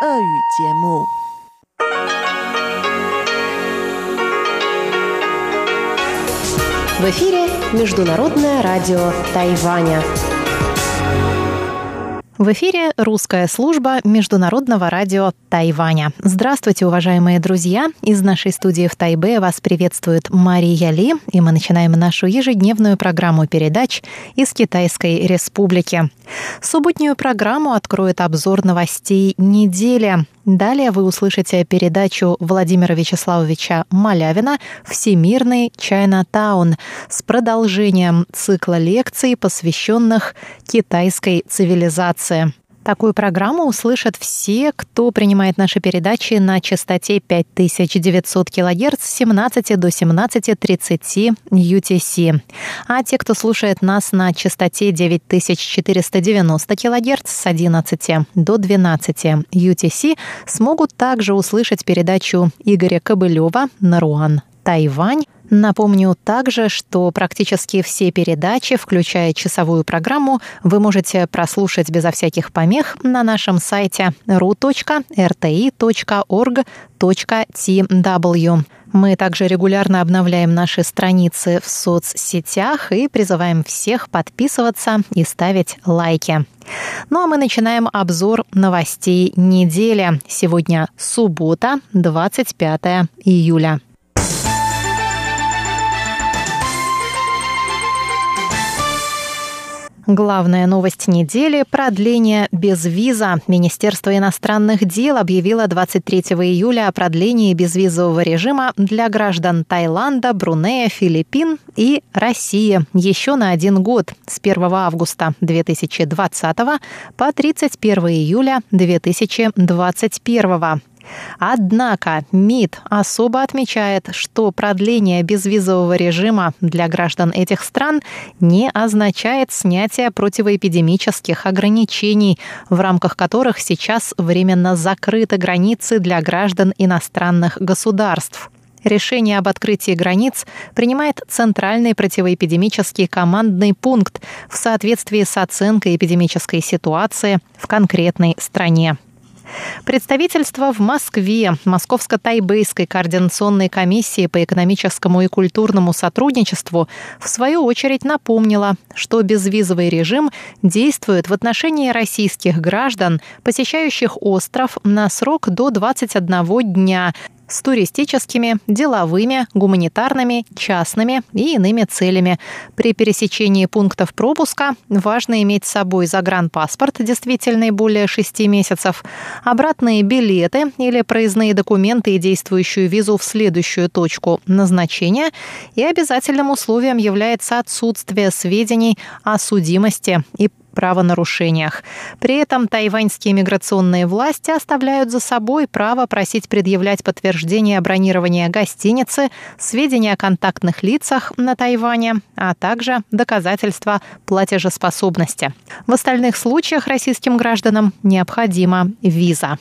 В эфире Международное радио Тайваня. В эфире русская служба Международного радио Тайваня. Здравствуйте, уважаемые друзья! Из нашей студии в Тайбе вас приветствует Мария Ли, и мы начинаем нашу ежедневную программу передач из Китайской Республики. Субботнюю программу откроет обзор новостей недели. Далее вы услышите передачу Владимира Вячеславовича Малявина «Всемирный Чайна Таун» с продолжением цикла лекций, посвященных китайской цивилизации. Такую программу услышат все, кто принимает наши передачи на частоте 5900 кГц с 17 до 17.30 UTC. А те, кто слушает нас на частоте 9490 кГц с 11 до 12 UTC, смогут также услышать передачу Игоря Кобылева «Наруан. Тайвань» Напомню также, что практически все передачи, включая часовую программу, вы можете прослушать безо всяких помех на нашем сайте ru.rti.org.tw. Мы также регулярно обновляем наши страницы в соцсетях и призываем всех подписываться и ставить лайки. Ну а мы начинаем обзор новостей недели. Сегодня суббота, 25 июля. Главная новость недели – продление без виза. Министерство иностранных дел объявило 23 июля о продлении безвизового режима для граждан Таиланда, Брунея, Филиппин и России еще на один год с 1 августа 2020 по 31 июля 2021. Однако МИД особо отмечает, что продление безвизового режима для граждан этих стран не означает снятие противоэпидемических ограничений, в рамках которых сейчас временно закрыты границы для граждан иностранных государств. Решение об открытии границ принимает Центральный противоэпидемический командный пункт в соответствии с оценкой эпидемической ситуации в конкретной стране. Представительство в Москве Московско-Тайбейской координационной комиссии по экономическому и культурному сотрудничеству в свою очередь напомнила, что безвизовый режим действует в отношении российских граждан, посещающих остров на срок до 21 дня с туристическими, деловыми, гуманитарными, частными и иными целями. При пересечении пунктов пропуска важно иметь с собой загранпаспорт, действительный более 6 месяцев, обратные билеты или проездные документы и действующую визу в следующую точку назначения. И обязательным условием является отсутствие сведений о судимости и правонарушениях. При этом тайваньские миграционные власти оставляют за собой право просить предъявлять подтверждение бронирования гостиницы, сведения о контактных лицах на Тайване, а также доказательства платежеспособности. В остальных случаях российским гражданам необходима виза.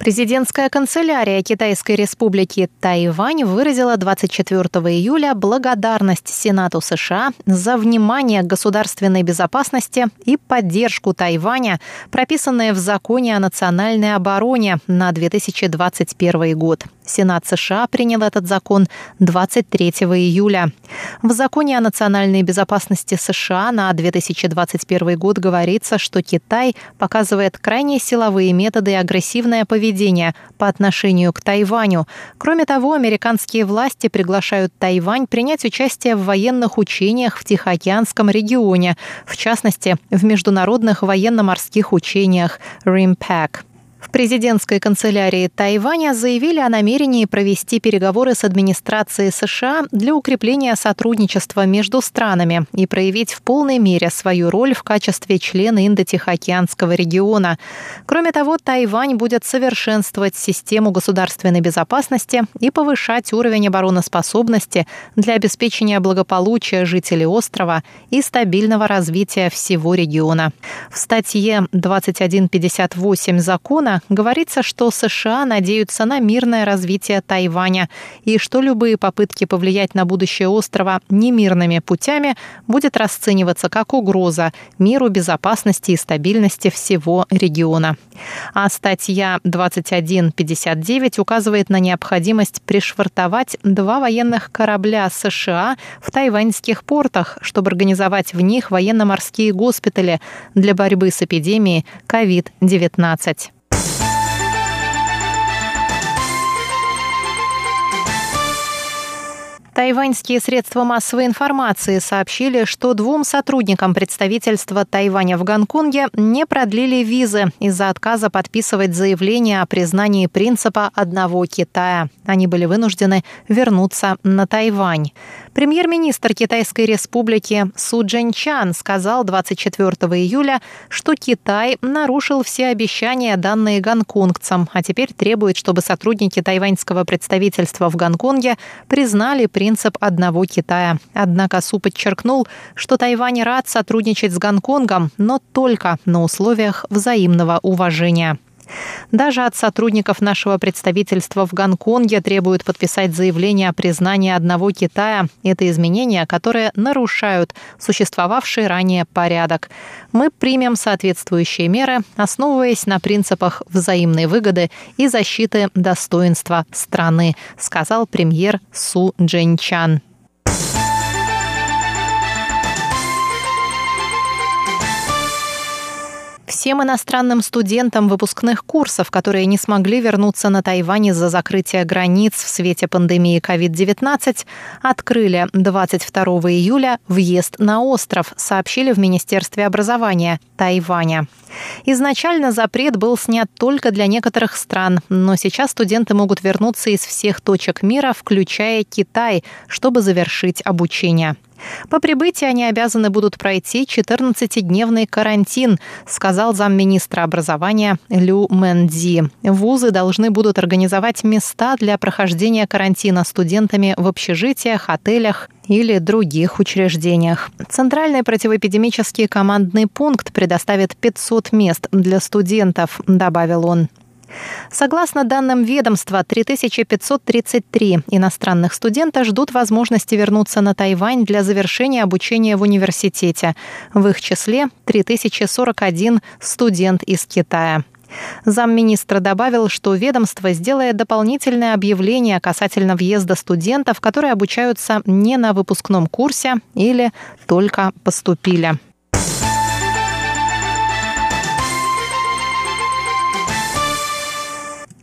Президентская канцелярия Китайской республики Тайвань выразила 24 июля благодарность Сенату США за внимание к государственной безопасности и поддержку Тайваня, прописанные в законе о национальной обороне на 2021 год. Сенат США принял этот закон 23 июля. В законе о национальной безопасности США на 2021 год говорится, что Китай показывает крайне силовые методы и агрессивное поведение по отношению к Тайваню. Кроме того, американские власти приглашают Тайвань принять участие в военных учениях в Тихоокеанском регионе, в частности, в международных военно-морских учениях RIMPAC. В президентской канцелярии Тайваня заявили о намерении провести переговоры с администрацией США для укрепления сотрудничества между странами и проявить в полной мере свою роль в качестве члена Индо-Тихоокеанского региона. Кроме того, Тайвань будет совершенствовать систему государственной безопасности и повышать уровень обороноспособности для обеспечения благополучия жителей острова и стабильного развития всего региона. В статье 2158 закона Пекина говорится, что США надеются на мирное развитие Тайваня и что любые попытки повлиять на будущее острова немирными путями будет расцениваться как угроза миру, безопасности и стабильности всего региона. А статья 2159 указывает на необходимость пришвартовать два военных корабля США в тайваньских портах, чтобы организовать в них военно-морские госпитали для борьбы с эпидемией COVID-19. Тайваньские средства массовой информации сообщили, что двум сотрудникам представительства Тайваня в Гонконге не продлили визы из-за отказа подписывать заявление о признании принципа одного Китая. Они были вынуждены вернуться на Тайвань. Премьер-министр Китайской республики Су Чан сказал 24 июля, что Китай нарушил все обещания, данные гонконгцам, а теперь требует, чтобы сотрудники тайваньского представительства в Гонконге признали принцип одного Китая. Однако Су подчеркнул, что Тайвань рад сотрудничать с Гонконгом, но только на условиях взаимного уважения. Даже от сотрудников нашего представительства в Гонконге требуют подписать заявление о признании одного Китая. Это изменения, которые нарушают существовавший ранее порядок. Мы примем соответствующие меры, основываясь на принципах взаимной выгоды и защиты достоинства страны, сказал премьер Су Джинчан. Всем иностранным студентам выпускных курсов, которые не смогли вернуться на Тайвань из-за закрытия границ в свете пандемии COVID-19, открыли 22 июля въезд на остров, сообщили в Министерстве образования Тайваня. Изначально запрет был снят только для некоторых стран, но сейчас студенты могут вернуться из всех точек мира, включая Китай, чтобы завершить обучение. По прибытии они обязаны будут пройти 14-дневный карантин, сказал замминистра образования Лю Мэнди. Вузы должны будут организовать места для прохождения карантина студентами в общежитиях, отелях или других учреждениях. Центральный противоэпидемический командный пункт предоставит 500 мест для студентов, добавил он. Согласно данным ведомства, 3533 иностранных студента ждут возможности вернуться на Тайвань для завершения обучения в университете. В их числе 3041 студент из Китая. Замминистра добавил, что ведомство сделает дополнительное объявление касательно въезда студентов, которые обучаются не на выпускном курсе или только поступили.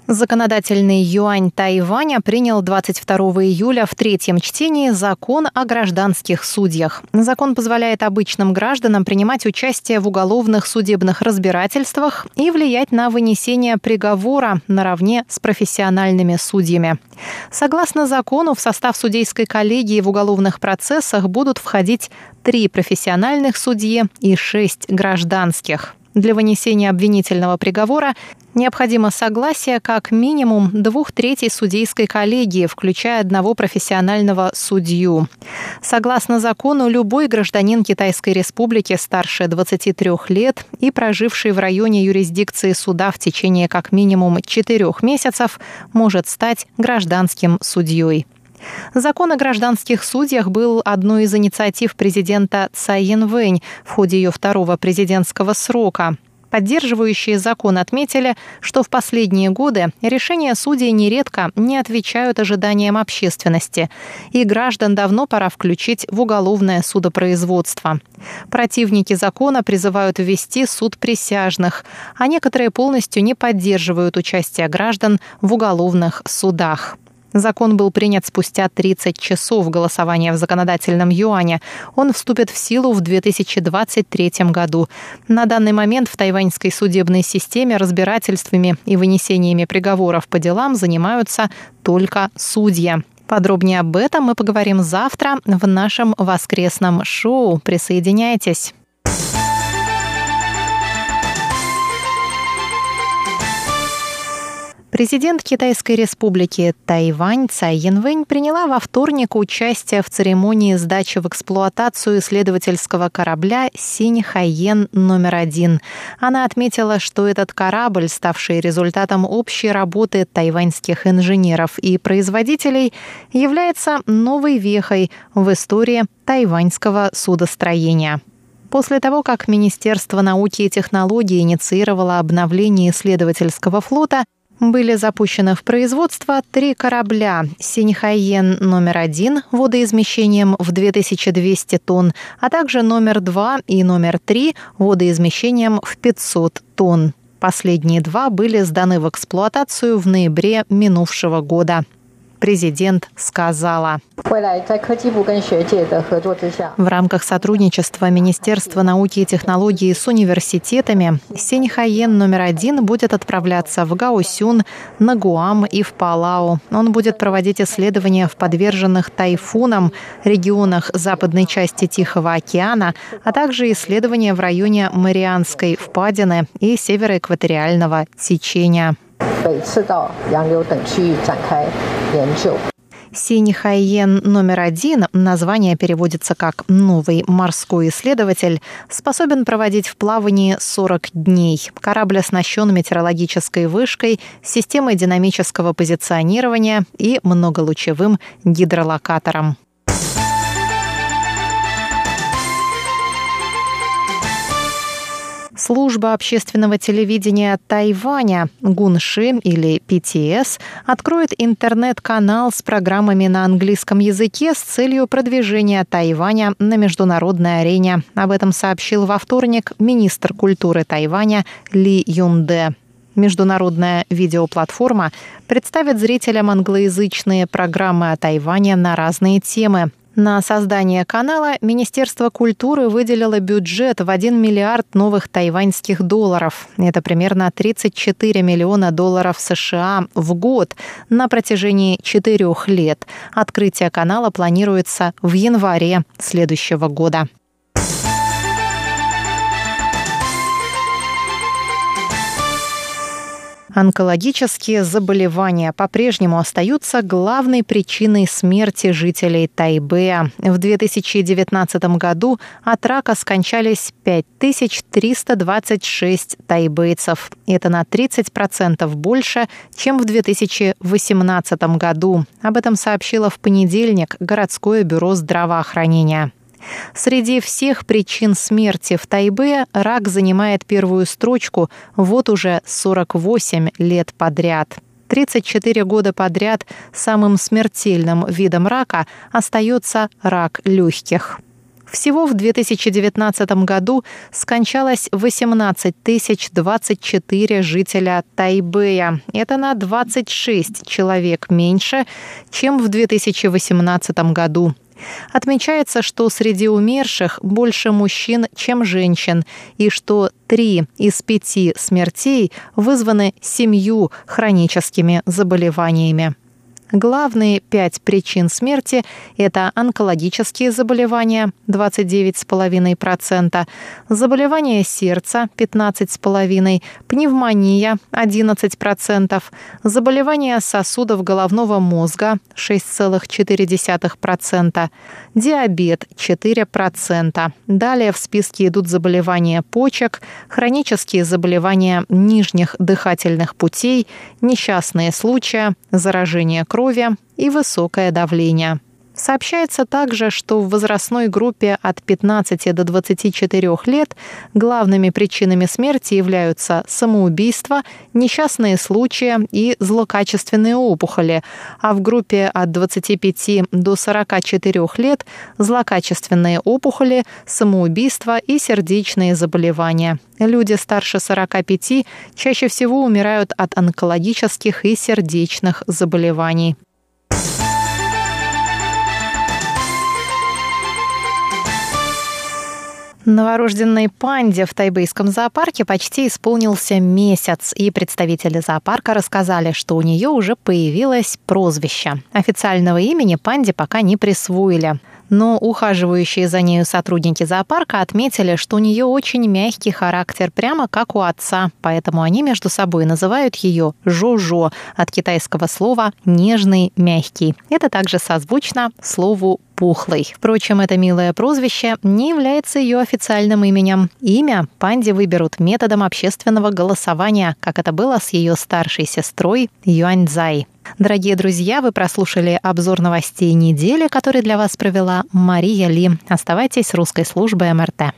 Законодательный юань Тайваня принял 22 июля в третьем чтении закон о гражданских судьях. Закон позволяет обычным гражданам принимать участие в уголовных судебных разбирательствах и влиять на вынесение приговора наравне с профессиональными судьями. Согласно закону, в состав судейской коллегии в уголовных процессах будут входить три профессиональных судьи и шесть гражданских. Для вынесения обвинительного приговора необходимо согласие как минимум двух третей судейской коллегии, включая одного профессионального судью. Согласно закону, любой гражданин Китайской Республики старше 23 лет и проживший в районе юрисдикции суда в течение как минимум четырех месяцев может стать гражданским судьей. Закон о гражданских судьях был одной из инициатив президента Цай Янвэнь в ходе ее второго президентского срока. Поддерживающие закон отметили, что в последние годы решения судей нередко не отвечают ожиданиям общественности, и граждан давно пора включить в уголовное судопроизводство. Противники закона призывают ввести суд присяжных, а некоторые полностью не поддерживают участие граждан в уголовных судах. Закон был принят спустя 30 часов голосования в законодательном юане. Он вступит в силу в 2023 году. На данный момент в тайваньской судебной системе разбирательствами и вынесениями приговоров по делам занимаются только судьи. Подробнее об этом мы поговорим завтра в нашем воскресном шоу. Присоединяйтесь. Президент Китайской республики Тайвань Цай Янвэнь приняла во вторник участие в церемонии сдачи в эксплуатацию исследовательского корабля «Синь Хайен номер один». Она отметила, что этот корабль, ставший результатом общей работы тайваньских инженеров и производителей, является новой вехой в истории тайваньского судостроения. После того, как Министерство науки и технологий инициировало обновление исследовательского флота, были запущены в производство три корабля «Синьхайен номер один» водоизмещением в 2200 тонн, а также номер два и номер три водоизмещением в 500 тонн. Последние два были сданы в эксплуатацию в ноябре минувшего года президент сказала. В рамках сотрудничества Министерства науки и технологий с университетами Синьхаен номер один будет отправляться в Гаосюн, на Гуам и в Палау. Он будет проводить исследования в подверженных тайфунам регионах западной части Тихого океана, а также исследования в районе Марианской впадины и североэкваториального течения. 北赤道、洋流等区域展开研究。Синий Хайен номер один, название переводится как «новый морской исследователь», способен проводить в плавании 40 дней. Корабль оснащен метеорологической вышкой, системой динамического позиционирования и многолучевым гидролокатором. Служба общественного телевидения Тайваня Гунши или PTS откроет интернет-канал с программами на английском языке с целью продвижения Тайваня на международной арене. Об этом сообщил во вторник министр культуры Тайваня Ли Юнде. Международная видеоплатформа представит зрителям англоязычные программы о Тайване на разные темы. На создание канала Министерство культуры выделило бюджет в 1 миллиард новых тайваньских долларов. Это примерно 34 миллиона долларов США в год на протяжении четырех лет. Открытие канала планируется в январе следующего года. Онкологические заболевания по-прежнему остаются главной причиной смерти жителей Тайбэя. В 2019 году от рака скончались 5326 тайбэйцев. Это на 30% больше, чем в 2018 году. Об этом сообщило в понедельник городское бюро здравоохранения. Среди всех причин смерти в Тайбе рак занимает первую строчку вот уже 48 лет подряд. 34 года подряд самым смертельным видом рака остается рак легких. Всего в 2019 году скончалось 18 024 жителя Тайбэя. Это на 26 человек меньше, чем в 2018 году. Отмечается, что среди умерших больше мужчин, чем женщин, и что три из пяти смертей вызваны семью хроническими заболеваниями. Главные пять причин смерти – это онкологические заболевания – 29,5%, заболевания сердца – 15,5%, пневмония – 11%, заболевания сосудов головного мозга – 6,4%, диабет – 4%. Далее в списке идут заболевания почек, хронические заболевания нижних дыхательных путей, несчастные случаи, заражение крови, крови и высокое давление. Сообщается также, что в возрастной группе от 15 до 24 лет главными причинами смерти являются самоубийство, несчастные случаи и злокачественные опухоли, а в группе от 25 до 44 лет злокачественные опухоли, самоубийство и сердечные заболевания. Люди старше 45 чаще всего умирают от онкологических и сердечных заболеваний. Новорожденной панде в тайбэйском зоопарке почти исполнился месяц, и представители зоопарка рассказали, что у нее уже появилось прозвище. Официального имени панде пока не присвоили. Но ухаживающие за нею сотрудники зоопарка отметили, что у нее очень мягкий характер, прямо как у отца, поэтому они между собой называют ее Жо-Жо от китайского слова «нежный, мягкий». Это также созвучно слову пухлый. Впрочем, это милое прозвище не является ее официальным именем. Имя Панди выберут методом общественного голосования, как это было с ее старшей сестрой Юаньцзай. Дорогие друзья, вы прослушали обзор новостей недели, который для вас провела Мария Ли. Оставайтесь с русской службой МРТ.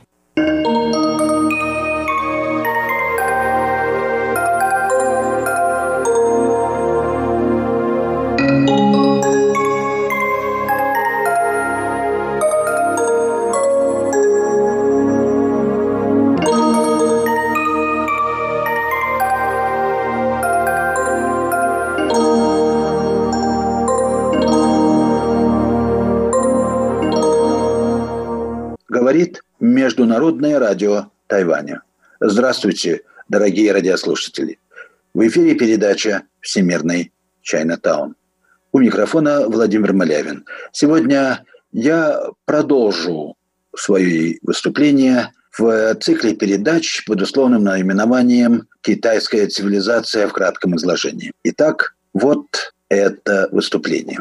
Радио Тайваня. Здравствуйте, дорогие радиослушатели. В эфире передача «Всемирный Чайнатаун». У микрофона Владимир Малявин. Сегодня я продолжу свои выступления в цикле передач под условным наименованием «Китайская цивилизация в кратком изложении». Итак, вот это выступление.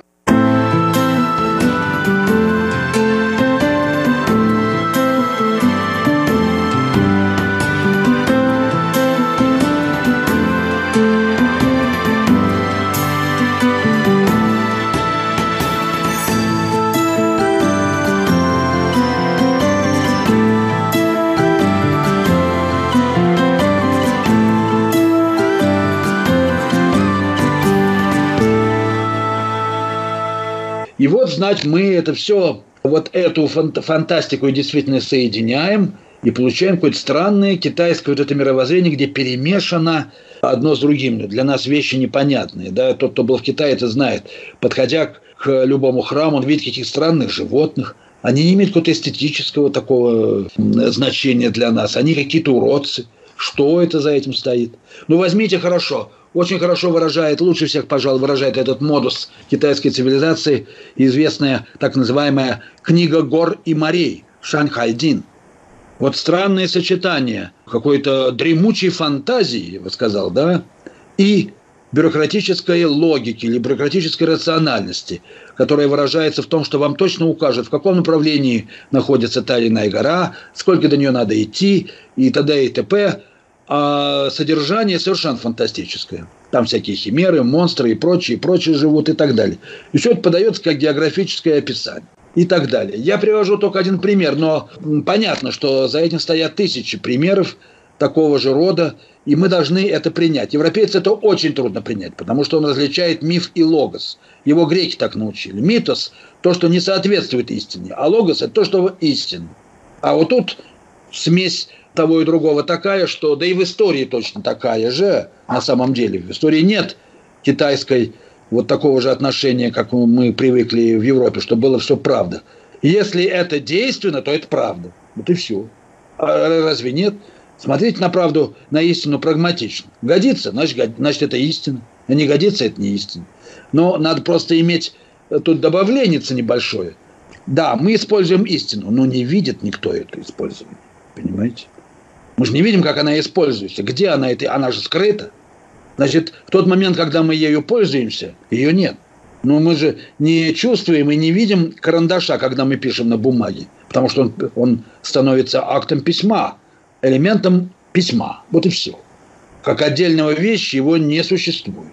Вот, знать, мы это все, вот эту фантастику и действительно соединяем и получаем какое-то странное китайское вот это мировоззрение, где перемешано одно с другим. Для нас вещи непонятные. Да? Тот, кто был в Китае, это знает. Подходя к любому храму, он видит каких-то странных животных. Они не имеют какого-то эстетического такого значения для нас. Они какие-то уродцы. Что это за этим стоит? Ну, возьмите хорошо очень хорошо выражает, лучше всех, пожалуй, выражает этот модус китайской цивилизации известная так называемая «Книга гор и морей» Шанхайдин. Вот странное сочетание какой-то дремучей фантазии, я бы сказал, да, и бюрократической логики или бюрократической рациональности, которая выражается в том, что вам точно укажут, в каком направлении находится та или иная гора, сколько до нее надо идти и т.д. и т.п а содержание совершенно фантастическое. Там всякие химеры, монстры и прочие, прочие живут и так далее. И все это подается как географическое описание и так далее. Я привожу только один пример, но понятно, что за этим стоят тысячи примеров такого же рода, и мы должны это принять. Европейцы это очень трудно принять, потому что он различает миф и логос. Его греки так научили. Митос – то, что не соответствует истине, а логос – это то, что истинно. А вот тут смесь того и другого такая, что да и в истории точно такая же на самом деле. В истории нет китайской вот такого же отношения, как мы привыкли в Европе, что было все правда. Если это действенно, то это правда. Вот и все. А разве нет? Смотрите на правду, на истину прагматично. Годится, значит, значит это истина. А не годится, это не истина. Но надо просто иметь тут добавление небольшое. Да, мы используем истину, но не видит никто это использование. Понимаете? Мы же не видим, как она используется. Где она? Это? Она же скрыта. Значит, в тот момент, когда мы ею пользуемся, ее нет. Но мы же не чувствуем и не видим карандаша, когда мы пишем на бумаге. Потому что он, он становится актом письма, элементом письма. Вот и все. Как отдельного вещи его не существует.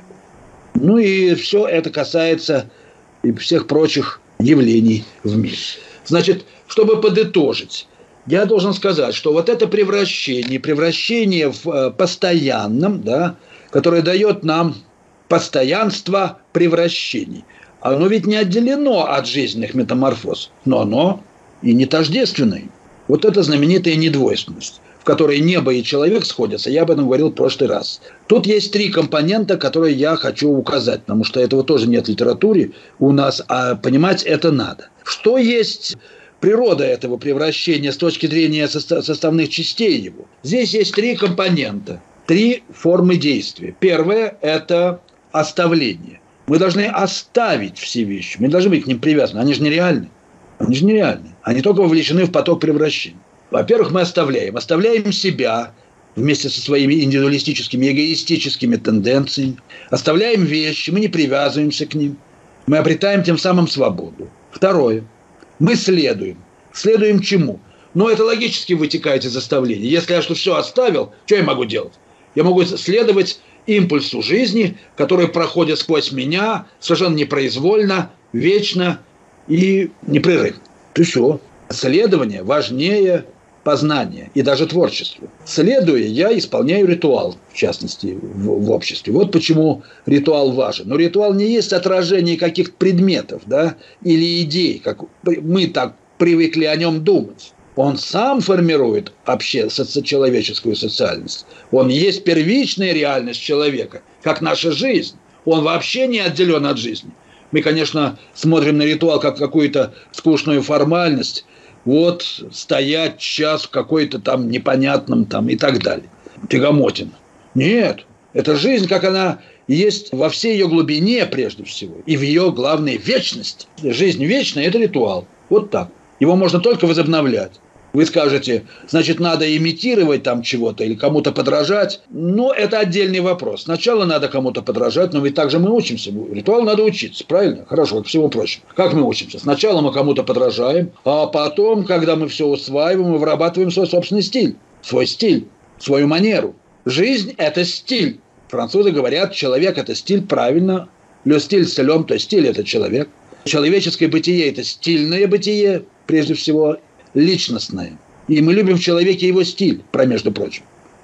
Ну и все это касается и всех прочих явлений в мире. Значит, чтобы подытожить, я должен сказать, что вот это превращение, превращение в э, постоянном, да, которое дает нам постоянство превращений, оно ведь не отделено от жизненных метаморфоз, но оно и не тождественное. Вот это знаменитая недвойственность, в которой небо и человек сходятся, я об этом говорил в прошлый раз. Тут есть три компонента, которые я хочу указать, потому что этого тоже нет в литературе у нас, а понимать это надо. Что есть природа этого превращения с точки зрения составных частей его. Здесь есть три компонента, три формы действия. Первое – это оставление. Мы должны оставить все вещи, мы должны быть к ним привязаны, они же нереальны. Они же нереальны. Они только вовлечены в поток превращения. Во-первых, мы оставляем. Оставляем себя вместе со своими индивидуалистическими, эгоистическими тенденциями. Оставляем вещи, мы не привязываемся к ним. Мы обретаем тем самым свободу. Второе. Мы следуем. Следуем чему? Но это логически вытекает из оставления. Если я что все оставил, что я могу делать? Я могу следовать импульсу жизни, который проходит сквозь меня совершенно непроизвольно, вечно и непрерывно. Ты все. Следование важнее познания и даже творчества. Следуя, я исполняю ритуал, в частности, в, в обществе. Вот почему ритуал важен. Но ритуал не есть отражение каких-то предметов да, или идей, как мы так привыкли о нем думать. Он сам формирует вообще человеческую социальность. Он есть первичная реальность человека, как наша жизнь. Он вообще не отделен от жизни. Мы, конечно, смотрим на ритуал как какую-то скучную формальность. Вот стоять час в какой-то там непонятном там и так далее. Тягомотина. Нет, это жизнь, как она есть во всей ее глубине прежде всего. И в ее главной вечности. Жизнь вечная – это ритуал. Вот так. Его можно только возобновлять. Вы скажете, значит, надо имитировать там чего-то или кому-то подражать. Но это отдельный вопрос. Сначала надо кому-то подражать, но ведь также мы учимся. Ритуал надо учиться, правильно? Хорошо, к всему прочему. Как мы учимся? Сначала мы кому-то подражаем, а потом, когда мы все усваиваем, мы вырабатываем свой собственный стиль. Свой стиль, свою манеру. Жизнь – это стиль. Французы говорят, человек – это стиль, правильно. Le стиль целем, то стиль – это человек. Человеческое бытие – это стильное бытие, прежде всего, личностное. И мы любим в человеке его стиль, про между прочим,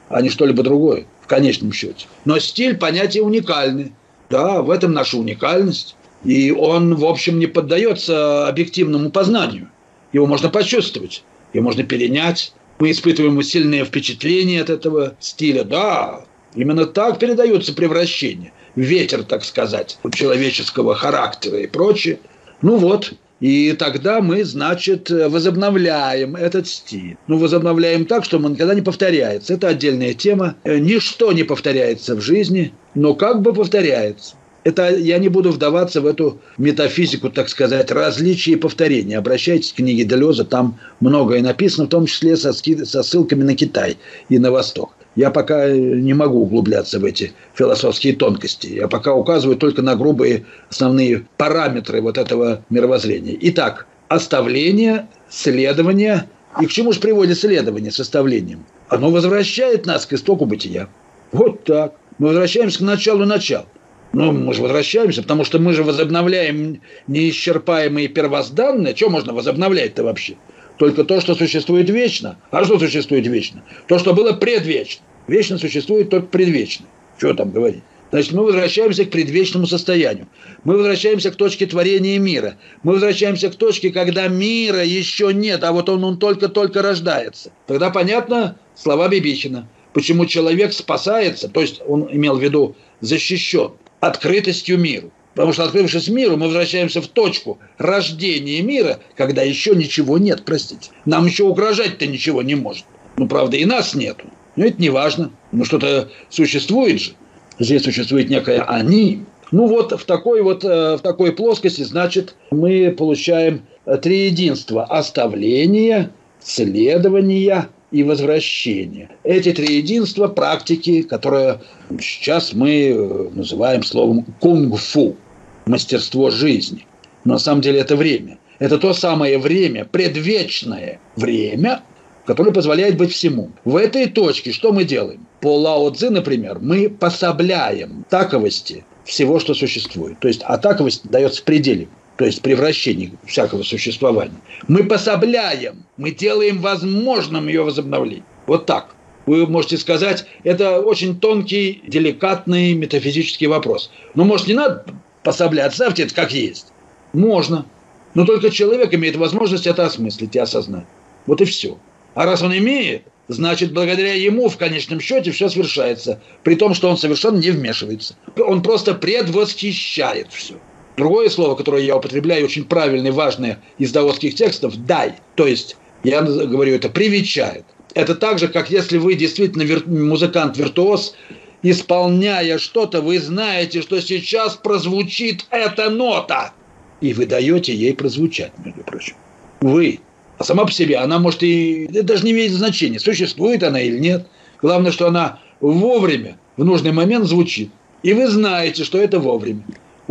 а не что-либо другое, в конечном счете. Но стиль – понятие уникальное. Да, в этом наша уникальность. И он, в общем, не поддается объективному познанию. Его можно почувствовать, его можно перенять. Мы испытываем сильные впечатления от этого стиля. Да, именно так передается превращение. Ветер, так сказать, человеческого характера и прочее. Ну вот, и тогда мы, значит, возобновляем этот стиль. Ну, возобновляем так, что он никогда не повторяется. Это отдельная тема. Э, ничто не повторяется в жизни, но как бы повторяется. Это я не буду вдаваться в эту метафизику, так сказать, различия и повторения. Обращайтесь к книге Делеза, там многое написано, в том числе со, со ссылками на Китай и на Восток. Я пока не могу углубляться в эти философские тонкости. Я пока указываю только на грубые основные параметры вот этого мировоззрения. Итак, оставление, следование. И к чему же приводит следование с оставлением? Оно возвращает нас к истоку бытия. Вот так. Мы возвращаемся к началу начал. Ну, мы же возвращаемся, потому что мы же возобновляем неисчерпаемые первозданные. Что можно возобновлять-то вообще? Только то, что существует вечно. А что существует вечно? То, что было предвечно. Вечно существует только предвечно. Что там говорить? Значит, мы возвращаемся к предвечному состоянию. Мы возвращаемся к точке творения мира. Мы возвращаемся к точке, когда мира еще нет, а вот он, он только-только рождается. Тогда понятно слова Бибичина. Почему человек спасается, то есть он имел в виду защищен открытостью миру. Потому что, открывшись миру, мы возвращаемся в точку рождения мира, когда еще ничего нет, простите. Нам еще угрожать-то ничего не может. Ну, правда, и нас нету. Но это не важно. Ну, что-то существует же. Здесь существует некое «они». Ну, вот в такой вот э, в такой плоскости, значит, мы получаем три единства. Оставление, следование и возвращение. Эти три единства – практики, которые сейчас мы э, называем словом кунг-фу – мастерство жизни. Но на самом деле это время. Это то самое время, предвечное время, которое позволяет быть всему. В этой точке что мы делаем? По Лао Цзи, например, мы пособляем таковости всего, что существует. То есть, а таковость дается в пределе то есть превращение всякого существования. Мы пособляем, мы делаем возможным ее возобновление. Вот так. Вы можете сказать, это очень тонкий, деликатный метафизический вопрос. Но, может, не надо пособлять, оставьте это как есть. Можно. Но только человек имеет возможность это осмыслить и осознать. Вот и все. А раз он имеет, значит, благодаря ему в конечном счете все совершается. При том, что он совершенно не вмешивается. Он просто предвосхищает все. Другое слово, которое я употребляю, очень правильное, важное из даосских текстов – «дай». То есть, я говорю, это привечает. Это так же, как если вы действительно вир- музыкант-виртуоз, исполняя что-то, вы знаете, что сейчас прозвучит эта нота. И вы даете ей прозвучать, между прочим. Вы. А сама по себе она может и это даже не имеет значения, существует она или нет. Главное, что она вовремя, в нужный момент звучит. И вы знаете, что это вовремя.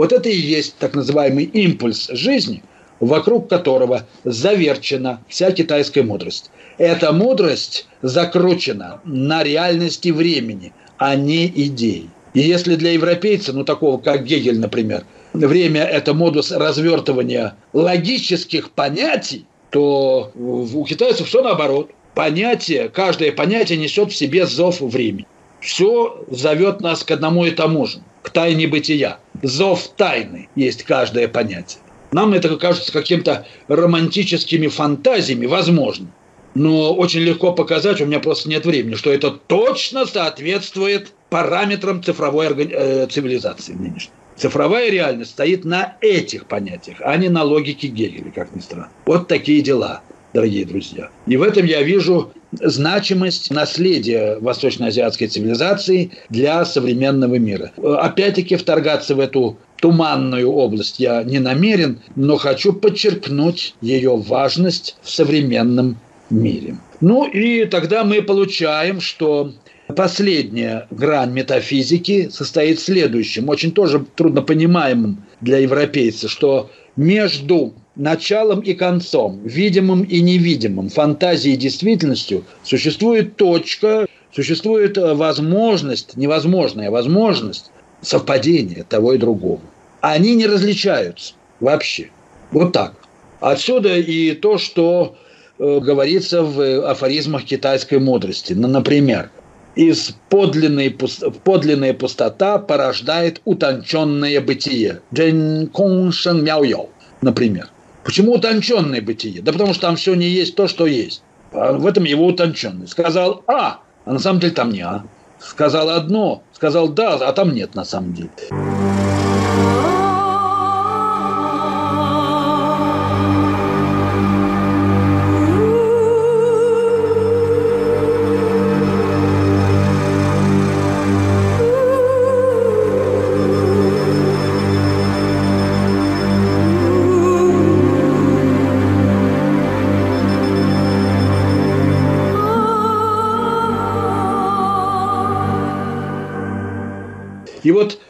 Вот это и есть так называемый импульс жизни, вокруг которого заверчена вся китайская мудрость. Эта мудрость закручена на реальности времени, а не идей. И если для европейца, ну такого как Гегель, например, время – это модус развертывания логических понятий, то у китайцев все наоборот. Понятие, каждое понятие несет в себе зов времени. Все зовет нас к одному и тому же, к тайне бытия. Зов тайны есть каждое понятие. Нам это кажется каким-то романтическими фантазиями, возможно. Но очень легко показать, у меня просто нет времени, что это точно соответствует параметрам цифровой э, цивилизации нынешней. Цифровая реальность стоит на этих понятиях, а не на логике Гегеля, как ни странно. Вот такие дела, дорогие друзья. И в этом я вижу значимость наследия восточноазиатской цивилизации для современного мира. Опять-таки вторгаться в эту туманную область я не намерен, но хочу подчеркнуть ее важность в современном мире. Ну и тогда мы получаем, что Последняя грань метафизики состоит в следующем, очень тоже труднопонимаемым для европейца, что между началом и концом, видимым и невидимым, фантазией и действительностью существует точка, существует э, возможность, невозможная возможность совпадения того и другого. Они не различаются вообще. Вот так. Отсюда и то, что э, говорится в афоризмах китайской мудрости. Например, из подлинной, подлинная пустота порождает утонченное бытие. Джен Кун например. Почему утонченное бытие? Да потому что там все не есть то, что есть. А в этом его утонченность. Сказал А, а на самом деле там не А. Сказал одно, сказал да, а там нет на самом деле.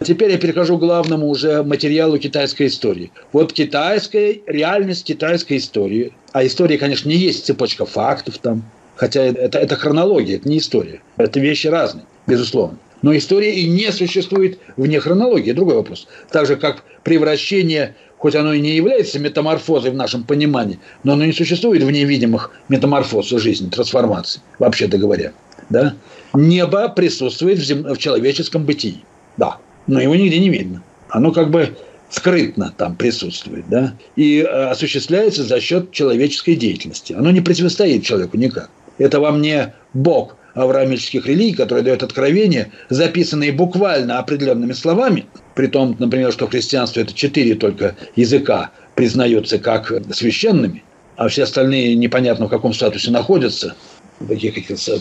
Теперь я перехожу к главному уже материалу китайской истории. Вот китайская реальность китайской истории. А история, конечно, не есть цепочка фактов там. Хотя это, это хронология, это не история. Это вещи разные, безусловно. Но история и не существует вне хронологии. Другой вопрос. Так же, как превращение, хоть оно и не является метаморфозой в нашем понимании, но оно не существует вне видимых метаморфоз жизни, трансформации, вообще-то говоря. Да? Небо присутствует в, зем... в человеческом бытии. Да, но его нигде не видно. Оно как бы скрытно там присутствует, да, и э, осуществляется за счет человеческой деятельности. Оно не противостоит человеку никак. Это вам не Бог авраамических религий, который дает откровения, записанные буквально определенными словами, при том, например, что христианство это четыре только языка признаются как священными, а все остальные непонятно в каком статусе находятся, таких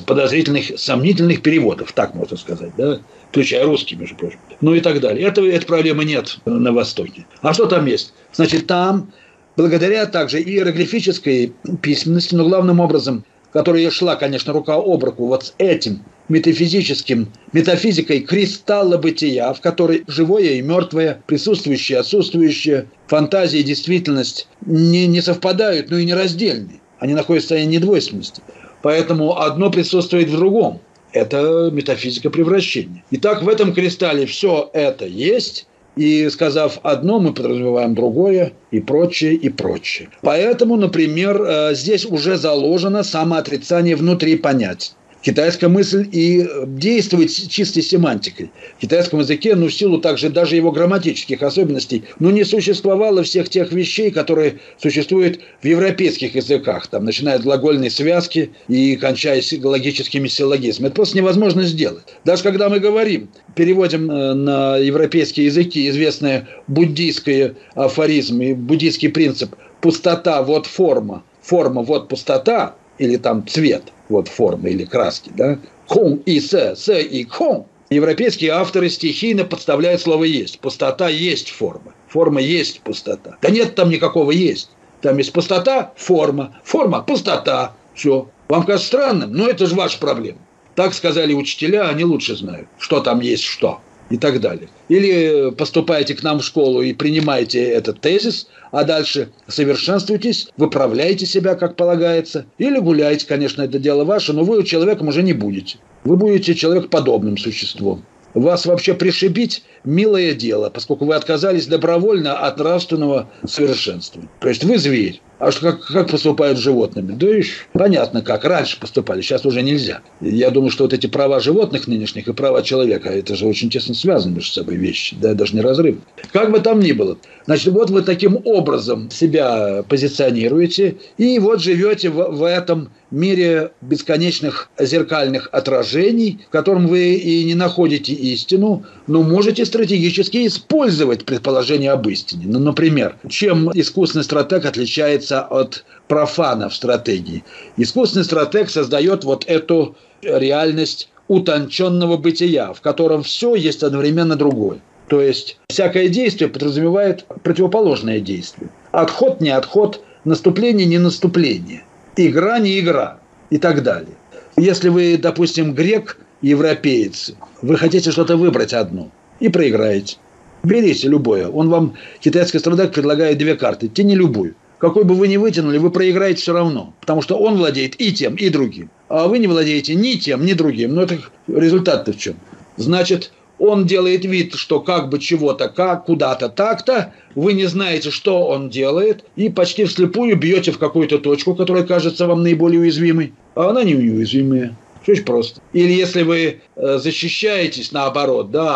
подозрительных, сомнительных переводов, так можно сказать, да, включая русский, между прочим, ну и так далее. Это, этой проблемы нет на Востоке. А что там есть? Значит, там, благодаря также иероглифической письменности, но главным образом, которая шла, конечно, рука об руку вот с этим метафизическим, метафизикой кристалла бытия, в которой живое и мертвое, присутствующее отсутствующее, фантазия и действительность не, не совпадают, но и нераздельны. Они находятся в состоянии недвойственности. Поэтому одно присутствует в другом. Это метафизика превращения. Итак, в этом кристалле все это есть, и сказав одно, мы подразумеваем другое, и прочее, и прочее. Поэтому, например, э, здесь уже заложено самоотрицание внутри понятий китайская мысль и действует чистой семантикой. В китайском языке, ну, в силу также даже его грамматических особенностей, ну, не существовало всех тех вещей, которые существуют в европейских языках, там, начиная от глагольной связки и кончая логическими силлогизмами. Это просто невозможно сделать. Даже когда мы говорим, переводим э, на европейские языки известное буддийское афоризм и буддийский принцип «пустота, вот форма», форма, вот пустота, или там цвет – вот формы или краски, да, кон и с, с и кон, европейские авторы стихийно подставляют слово «есть». Пустота есть форма. Форма есть пустота. Да нет там никакого «есть». Там есть пустота, форма, форма, пустота. Все. Вам кажется странным, но это же ваша проблема. Так сказали учителя, они лучше знают, что там есть что и так далее. Или поступаете к нам в школу и принимаете этот тезис, а дальше совершенствуйтесь, выправляйте себя, как полагается, или гуляйте, конечно, это дело ваше, но вы человеком уже не будете. Вы будете человекоподобным существом. Вас вообще пришибить – милое дело, поскольку вы отказались добровольно от нравственного совершенства. То есть вы зверь. А что, как, как поступают с животными? Да и понятно как. Раньше поступали, сейчас уже нельзя. Я думаю, что вот эти права животных нынешних и права человека, это же очень тесно связаны между собой вещи, да, даже не разрыв. Как бы там ни было. Значит, вот вы таким образом себя позиционируете, и вот живете в, в этом мире бесконечных зеркальных отражений, в котором вы и не находите истину, но можете стратегически использовать предположение об истине. Ну, например, чем искусственный стратег отличается от профана в стратегии? Искусственный стратег создает вот эту реальность утонченного бытия, в котором все есть одновременно другое. То есть всякое действие подразумевает противоположное действие. Отход не отход, наступление не наступление, игра не игра и так далее. Если вы, допустим, грек, европеец, вы хотите что-то выбрать одно и проиграете. Берите любое. Он вам, китайский страдак, предлагает две карты. Тяни любую. Какой бы вы ни вытянули, вы проиграете все равно. Потому что он владеет и тем, и другим. А вы не владеете ни тем, ни другим. Но это результат-то в чем? Значит, он делает вид, что как бы чего-то, как куда-то так-то, вы не знаете, что он делает, и почти вслепую бьете в какую-то точку, которая кажется вам наиболее уязвимой, а она неуязвимая. Очень просто. Или если вы э, защищаетесь наоборот, да,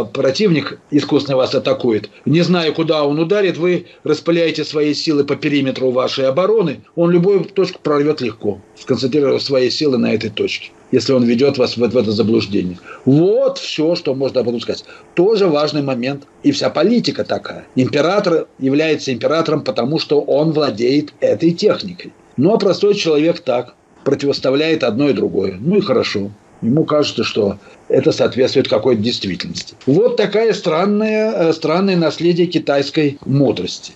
а противник искусственно вас атакует, не зная, куда он ударит, вы распыляете свои силы по периметру вашей обороны, он любую точку прорвет легко, сконцентрировав свои силы на этой точке если он ведет вас в это заблуждение. Вот все, что можно об этом сказать. Тоже важный момент. И вся политика такая. Император является императором, потому что он владеет этой техникой. Ну, а простой человек так противоставляет одно и другое. Ну и хорошо. Ему кажется, что это соответствует какой-то действительности. Вот такая странная, э, странное наследие китайской мудрости.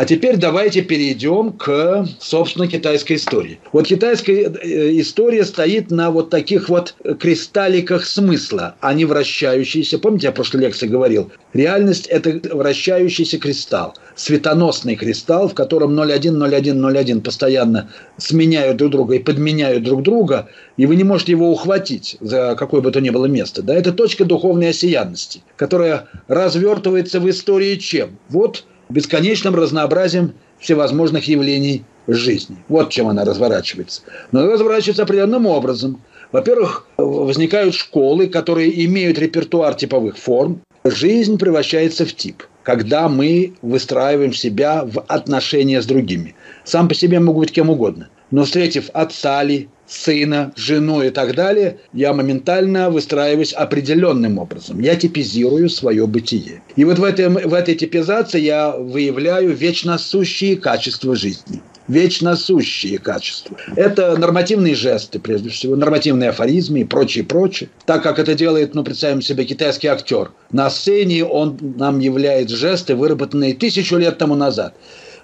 А теперь давайте перейдем к, собственно, китайской истории. Вот китайская э, история стоит на вот таких вот кристалликах смысла. Они вращающиеся. Помните, я в прошлой лекции говорил? Реальность – это вращающийся кристалл. Светоносный кристалл, в котором 01, 01, 01 постоянно сменяют друг друга и подменяют друг друга, и вы не можете его ухватить за какое бы то ни было место. Да? Это точка духовной осиянности, которая развертывается в истории чем? Вот бесконечным разнообразием всевозможных явлений жизни. Вот чем она разворачивается. Но она разворачивается определенным образом. Во-первых, возникают школы, которые имеют репертуар типовых форм. Жизнь превращается в тип, когда мы выстраиваем себя в отношения с другими. Сам по себе могу быть кем угодно. Но встретив отца ли, сына, жену и так далее, я моментально выстраиваюсь определенным образом. Я типизирую свое бытие. И вот в, этом, в этой типизации я выявляю вечно сущие качества жизни вечно сущие качества. Это нормативные жесты, прежде всего, нормативные афоризмы и прочее, прочее. Так как это делает, ну, представим себе, китайский актер. На сцене он нам являет жесты, выработанные тысячу лет тому назад.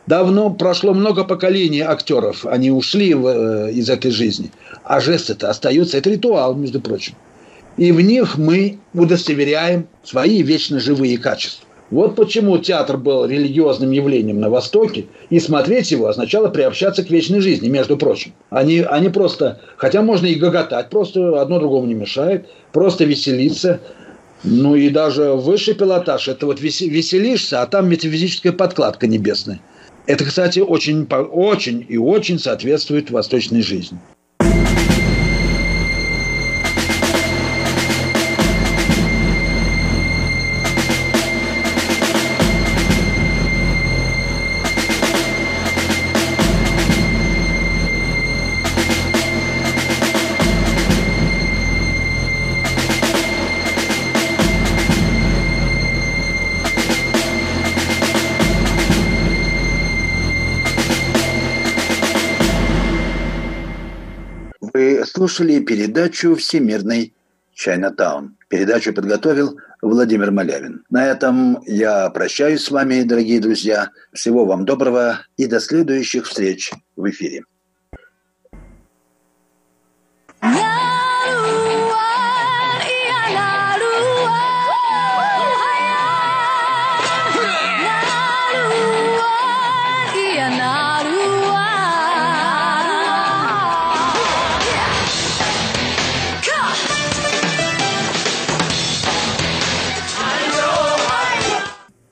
Давно прошло много поколений актеров, они ушли в, э, из этой жизни. А жесты-то остаются, это ритуал, между прочим. И в них мы удостоверяем свои вечно живые качества. Вот почему театр был религиозным явлением на Востоке, и смотреть его означало приобщаться к вечной жизни, между прочим. Они, они просто, хотя можно и гоготать, просто одно другому не мешает, просто веселиться. Ну и даже высший пилотаж, это вот веселишься, а там метафизическая подкладка небесная. Это, кстати, очень, очень и очень соответствует восточной жизни. Слушали передачу «Всемирный Чайнатаун». Передачу подготовил Владимир Малявин. На этом я прощаюсь с вами, дорогие друзья. Всего вам доброго и до следующих встреч в эфире.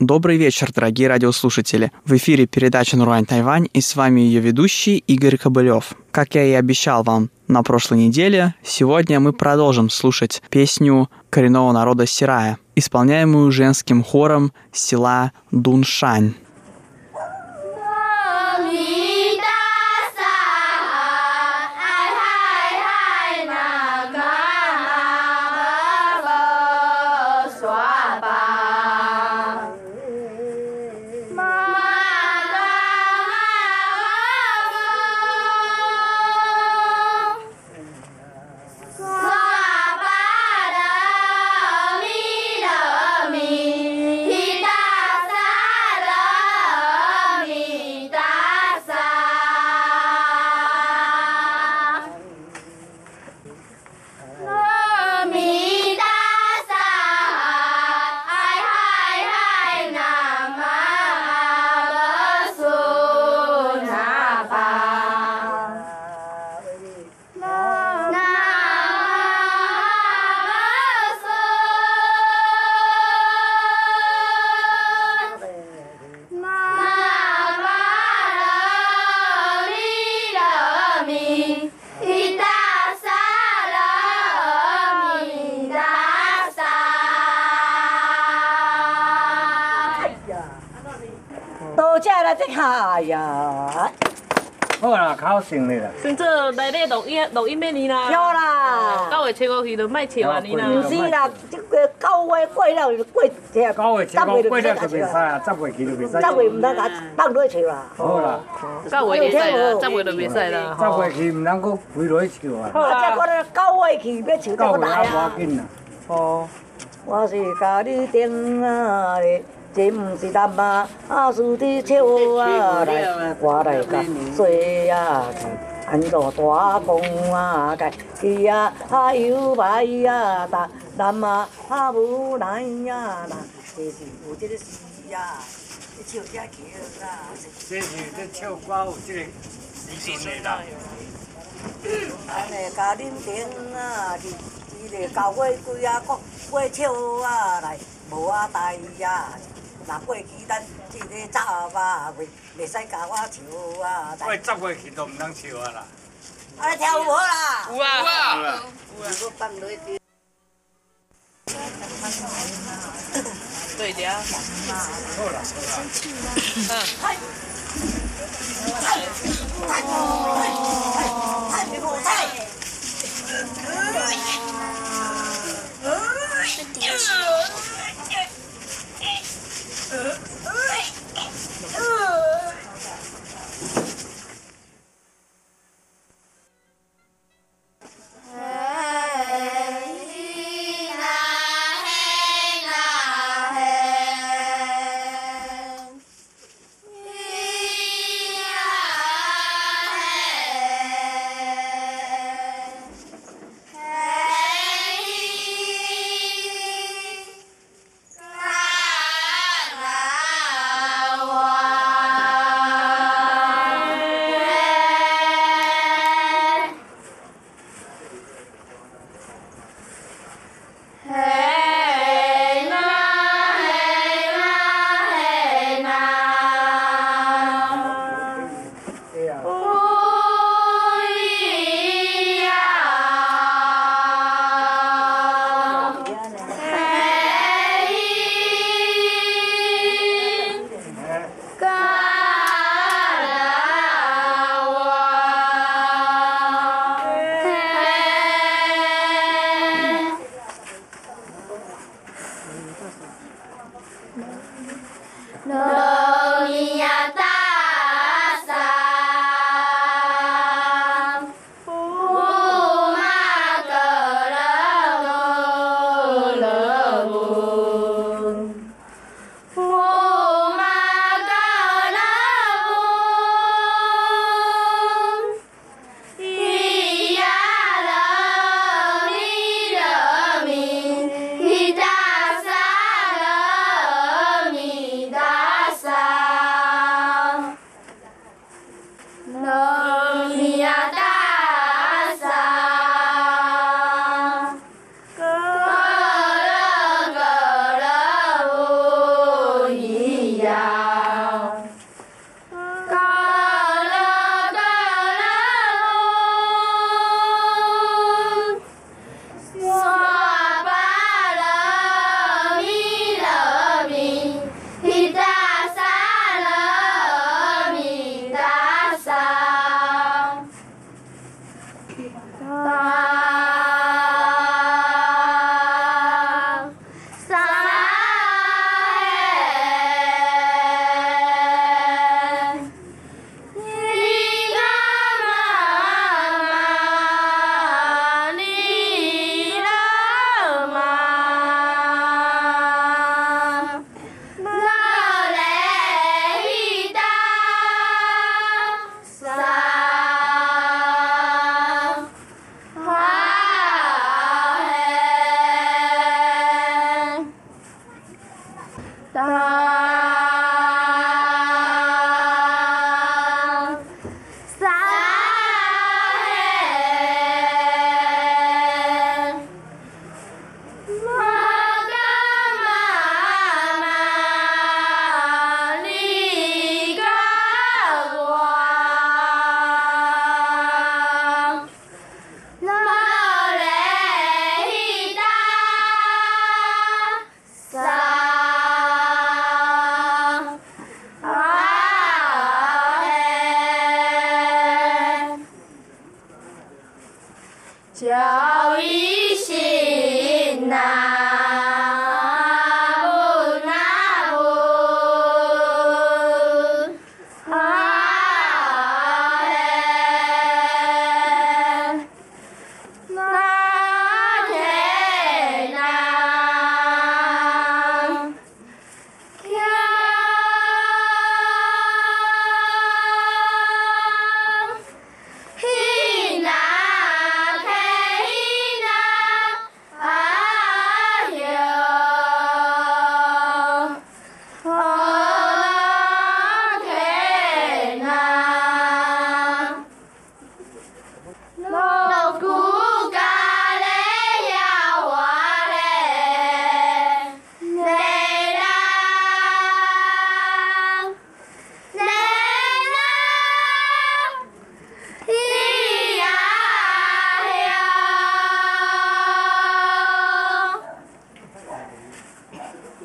Добрый вечер, дорогие радиослушатели. В эфире передача «Нурань Тайвань» и с вами ее ведущий Игорь Кобылев. Как я и обещал вам на прошлой неделе, сегодня мы продолжим слушать песню коренного народа Сирая, исполняемую женским хором села Дуншань. 录音录音要你啦，有啦，九月七号去就卖笑啊你啦。唔是啦，即个九月过了就过，九月七号过了就袂使啊，十月去就袂使。十月唔去啦。好啦，九月袂使啦，十月就袂使啦。十月去唔通搁飞落去笑啊。啊，即我咧九月去要笑就来啊。哦，我是家己定啊咧。这毋是男啊，啊是伫笑啊来，我来甲 做啊是安着大风啊，该去啊。他又牌啊，大南啊，他无奈啊。那这是有这个事啊，你笑啥？笑啦？这是这笑话。有句你信得啦，嗯，俺们家恁丁啊，就几个高矮鬼啊，各乖巧啊，来无啊，大呀。若过去咱即个十啊月，袂使甲我笑啊！过十月去都毋通笑啊啦！啊，跳舞啦！有啊有啊有啊！我放落去。对的。好啦好啦。嗯。うわ!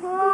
Oh.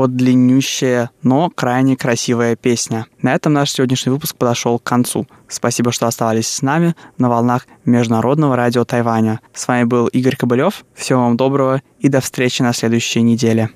Вот длиннющая, но крайне красивая песня. На этом наш сегодняшний выпуск подошел к концу. Спасибо, что оставались с нами на волнах Международного радио Тайваня. С вами был Игорь Кобылев. Всего вам доброго и до встречи на следующей неделе.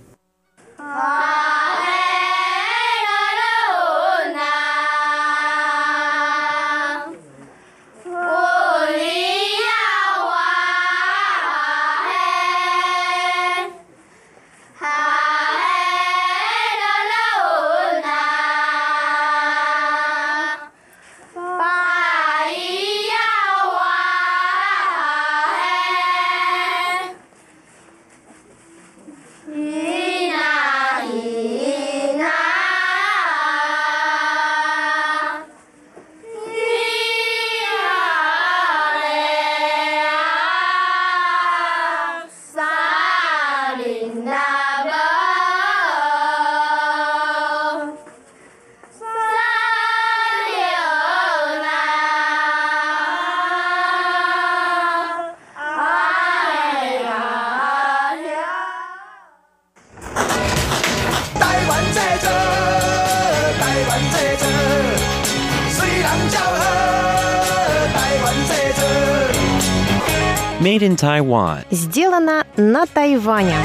Made in Taiwan. Сделано на Тайване.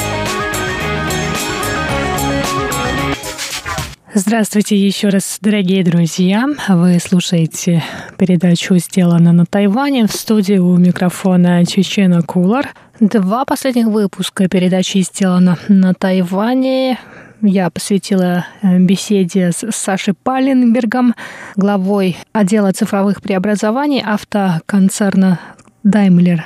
Здравствуйте еще раз, дорогие друзья. Вы слушаете передачу «Сделано на Тайване» в студии у микрофона Чечена Кулар. Два последних выпуска передачи «Сделано на Тайване» я посвятила э, беседе с Сашей Паленбергом, главой отдела цифровых преобразований автоконцерна Daimler.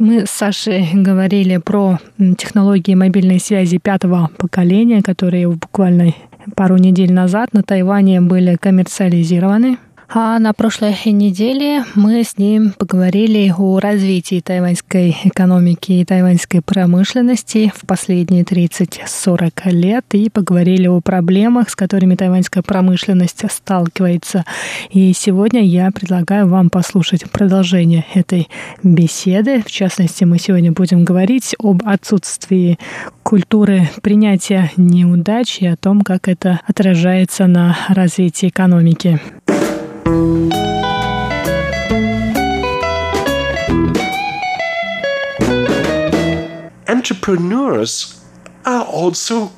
Мы с Сашей говорили про технологии мобильной связи пятого поколения, которые буквально пару недель назад на Тайване были коммерциализированы. А на прошлой неделе мы с ним поговорили о развитии тайваньской экономики и тайваньской промышленности в последние 30-40 лет и поговорили о проблемах, с которыми тайваньская промышленность сталкивается. И сегодня я предлагаю вам послушать продолжение этой беседы. В частности, мы сегодня будем говорить об отсутствии культуры принятия неудач и о том, как это отражается на развитии экономики. Entrepreneurs are also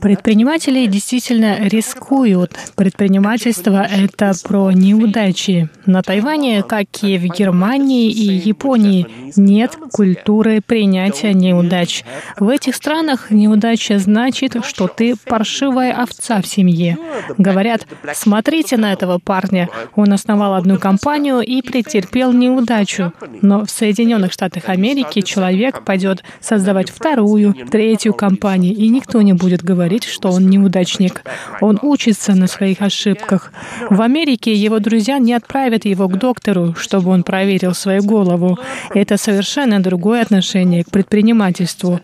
Предприниматели действительно рискуют. Предпринимательство — это про неудачи. На Тайване, как и в Германии и Японии, нет культуры принятия неудач. В этих странах неудача значит, что ты паршивая овца в семье. Говорят, смотрите на этого парня. Он основал одну компанию и претерпел неудачу. Но в Соединенных Штатах Америки человек пойдет создавать вторую, третью компанию, и никто не будет будет говорить, что он неудачник. Он учится на своих ошибках. В Америке его друзья не отправят его к доктору, чтобы он проверил свою голову. Это совершенно другое отношение к предпринимательству.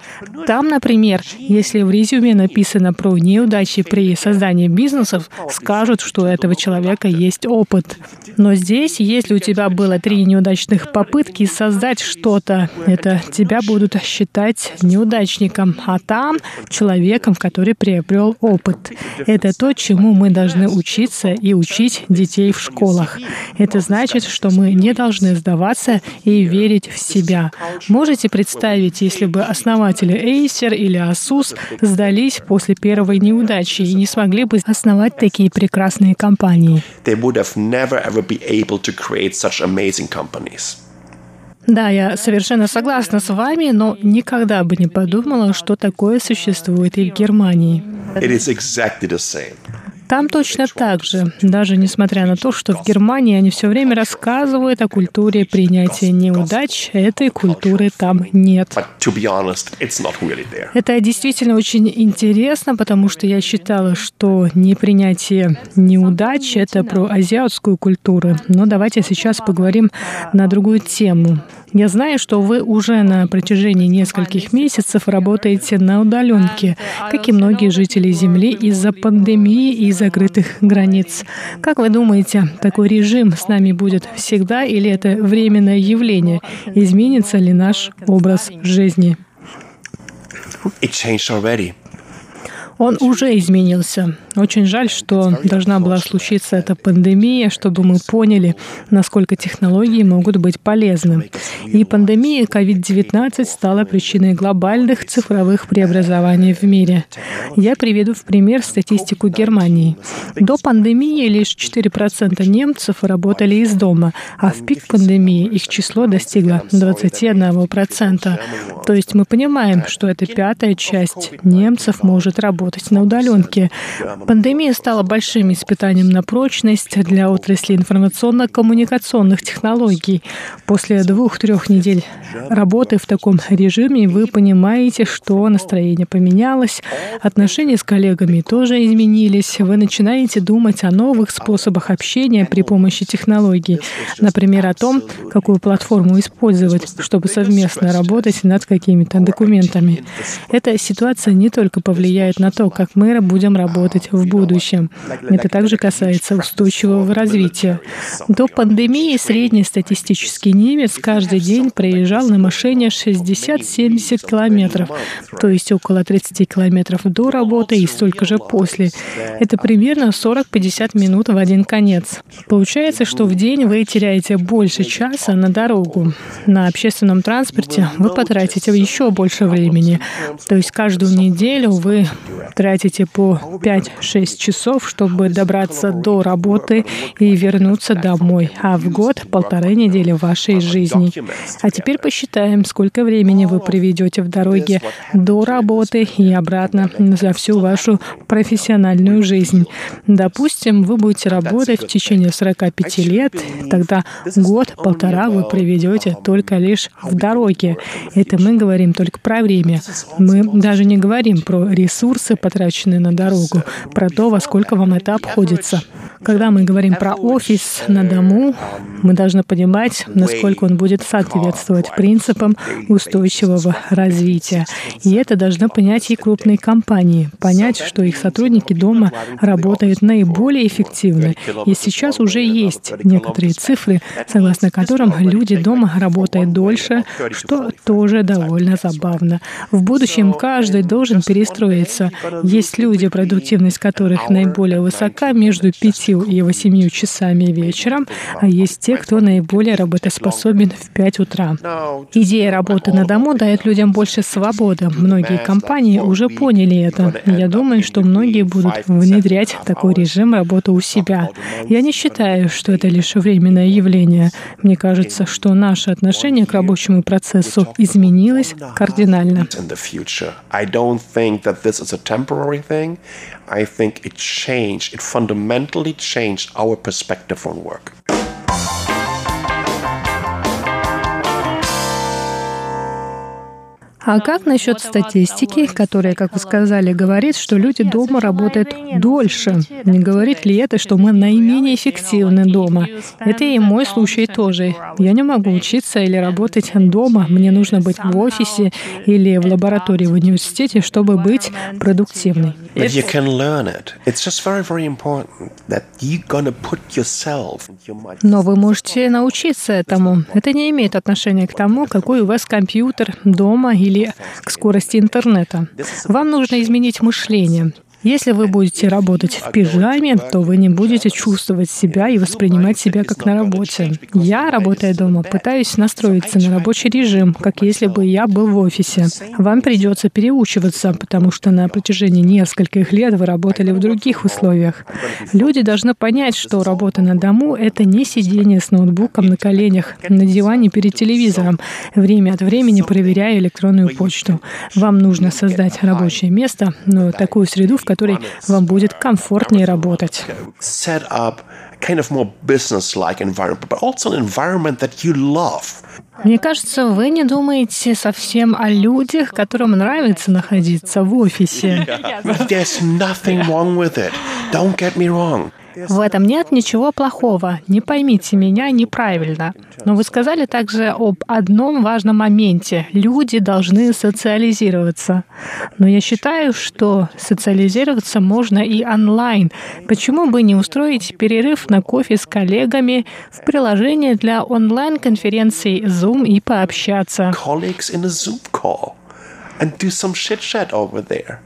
Там, например, если в резюме написано про неудачи при создании бизнесов, скажут, что у этого человека есть опыт. Но здесь, если у тебя было три неудачных попытки создать что-то, это тебя будут считать неудачником, а там человеком, который приобрел опыт. Это то, чему мы должны учиться и учить детей в школах. Это значит, что мы не должны сдаваться и верить в себя. Можете представить, если бы основатели Acer или Asus сдались после первой неудачи и не смогли бы основать такие прекрасные компании? They would have never ever be able to create such amazing companies. Да, я совершенно согласна с вами, но никогда бы не подумала, что такое существует и в Германии. Там точно так же, даже несмотря на то, что в Германии они все время рассказывают о культуре принятия неудач, этой культуры там нет. Это действительно очень интересно, потому что я считала, что непринятие неудач — это про азиатскую культуру. Но давайте сейчас поговорим на другую тему. Я знаю, что вы уже на протяжении нескольких месяцев работаете на удаленке, как и многие жители Земли из-за пандемии и закрытых границ. Как вы думаете, такой режим с нами будет всегда или это временное явление? Изменится ли наш образ жизни? It changed already. Он уже изменился. Очень жаль, что должна была случиться эта пандемия, чтобы мы поняли, насколько технологии могут быть полезны. И пандемия COVID-19 стала причиной глобальных цифровых преобразований в мире. Я приведу в пример статистику Германии. До пандемии лишь 4% немцев работали из дома, а в пик пандемии их число достигло 21%. То есть мы понимаем, что эта пятая часть немцев может работать на удаленке. Пандемия стала большим испытанием на прочность для отрасли информационно-коммуникационных технологий. После двух-трех недель работы в таком режиме вы понимаете, что настроение поменялось, отношения с коллегами тоже изменились, вы начинаете думать о новых способах общения при помощи технологий, например, о том, какую платформу использовать, чтобы совместно работать над какими-то документами. Эта ситуация не только повлияет на то, как мы будем работать в будущем. Это также касается устойчивого развития. До пандемии средний статистический немец каждый день проезжал на машине 60-70 километров, то есть около 30 километров до работы и столько же после. Это примерно 40-50 минут в один конец. Получается, что в день вы теряете больше часа на дорогу. На общественном транспорте вы потратите еще больше времени. То есть каждую неделю вы тратите по 5-6 часов, чтобы добраться до работы и вернуться домой, а в год полторы недели вашей жизни. А теперь посчитаем, сколько времени вы проведете в дороге до работы и обратно за всю вашу профессиональную жизнь. Допустим, вы будете работать в течение 45 лет, тогда год-полтора вы проведете только лишь в дороге. Это мы говорим только про время. Мы даже не говорим про ресурсы, потраченные на дорогу, про то, во сколько вам это обходится. Когда мы говорим про офис на дому, мы должны понимать, насколько он будет соответствовать принципам устойчивого развития. И это должны понять и крупные компании, понять, что их сотрудники дома работают наиболее эффективно. И сейчас уже есть некоторые цифры, согласно которым люди дома работают дольше, что тоже довольно забавно. В будущем каждый должен перестроиться. Есть люди, продуктивность которых наиболее высока, между 5 и 8 часами вечером, а есть те, кто наиболее работоспособен в 5 утра. Идея работы на дому дает людям больше свободы. Многие компании уже поняли это. Я думаю, что многие будут внедрять такой режим работы у себя. Я не считаю, что это лишь временное явление. Мне кажется, что наше отношение к рабочему процессу изменилось кардинально. I think it changed, it fundamentally changed our perspective on work. А как насчет статистики, которая, как вы сказали, говорит, что люди дома работают дольше? Не говорит ли это, что мы наименее эффективны дома? Это и мой случай тоже. Я не могу учиться или работать дома. Мне нужно быть в офисе или в лаборатории в университете, чтобы быть продуктивной. Но вы можете научиться этому. Это не имеет отношения к тому, какой у вас компьютер дома или или к скорости интернета. Вам нужно изменить мышление. Если вы будете работать в пижаме, то вы не будете чувствовать себя и воспринимать себя как на работе. Я, работая дома, пытаюсь настроиться на рабочий режим, как если бы я был в офисе. Вам придется переучиваться, потому что на протяжении нескольких лет вы работали в других условиях. Люди должны понять, что работа на дому — это не сидение с ноутбуком на коленях, на диване перед телевизором, время от времени проверяя электронную почту. Вам нужно создать рабочее место, но такую среду, в которой вам будет комфортнее работать. Мне кажется, вы не думаете совсем о людях, которым нравится находиться в офисе. There's nothing wrong with it. Don't get me wrong. В этом нет ничего плохого. Не поймите меня неправильно. Но вы сказали также об одном важном моменте. Люди должны социализироваться. Но я считаю, что социализироваться можно и онлайн. Почему бы не устроить перерыв на кофе с коллегами в приложении для онлайн-конференций Zoom и пообщаться? And do some chit-chat over there.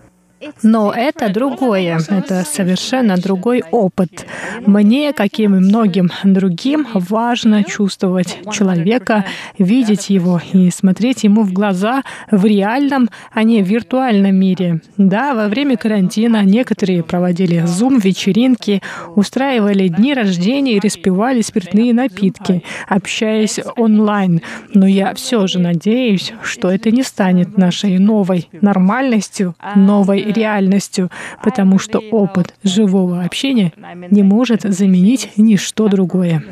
Но это другое, это совершенно другой опыт. Мне, как и многим другим, важно чувствовать человека, видеть его и смотреть ему в глаза в реальном, а не в виртуальном мире. Да, во время карантина некоторые проводили зум-вечеринки, устраивали дни рождения и распивали спиртные напитки, общаясь онлайн. Но я все же надеюсь, что это не станет нашей новой нормальностью, новой реальностью, потому что опыт живого общения не может заменить ничто другое.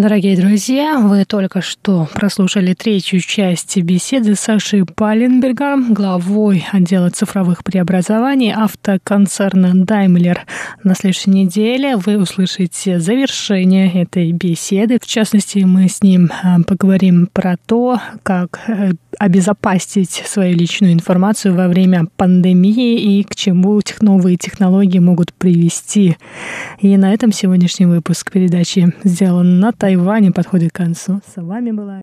Дорогие друзья, вы только что прослушали третью часть беседы с Сашей главой отдела цифровых преобразований автоконцерна Daimler. На следующей неделе вы услышите завершение этой беседы. В частности, мы с ним а, поговорим про то, как э, обезопасить свою личную информацию во время пандемии и к чему новые технологии могут привести. И на этом сегодняшний выпуск передачи сделан на Тайване подходит к концу. С вами была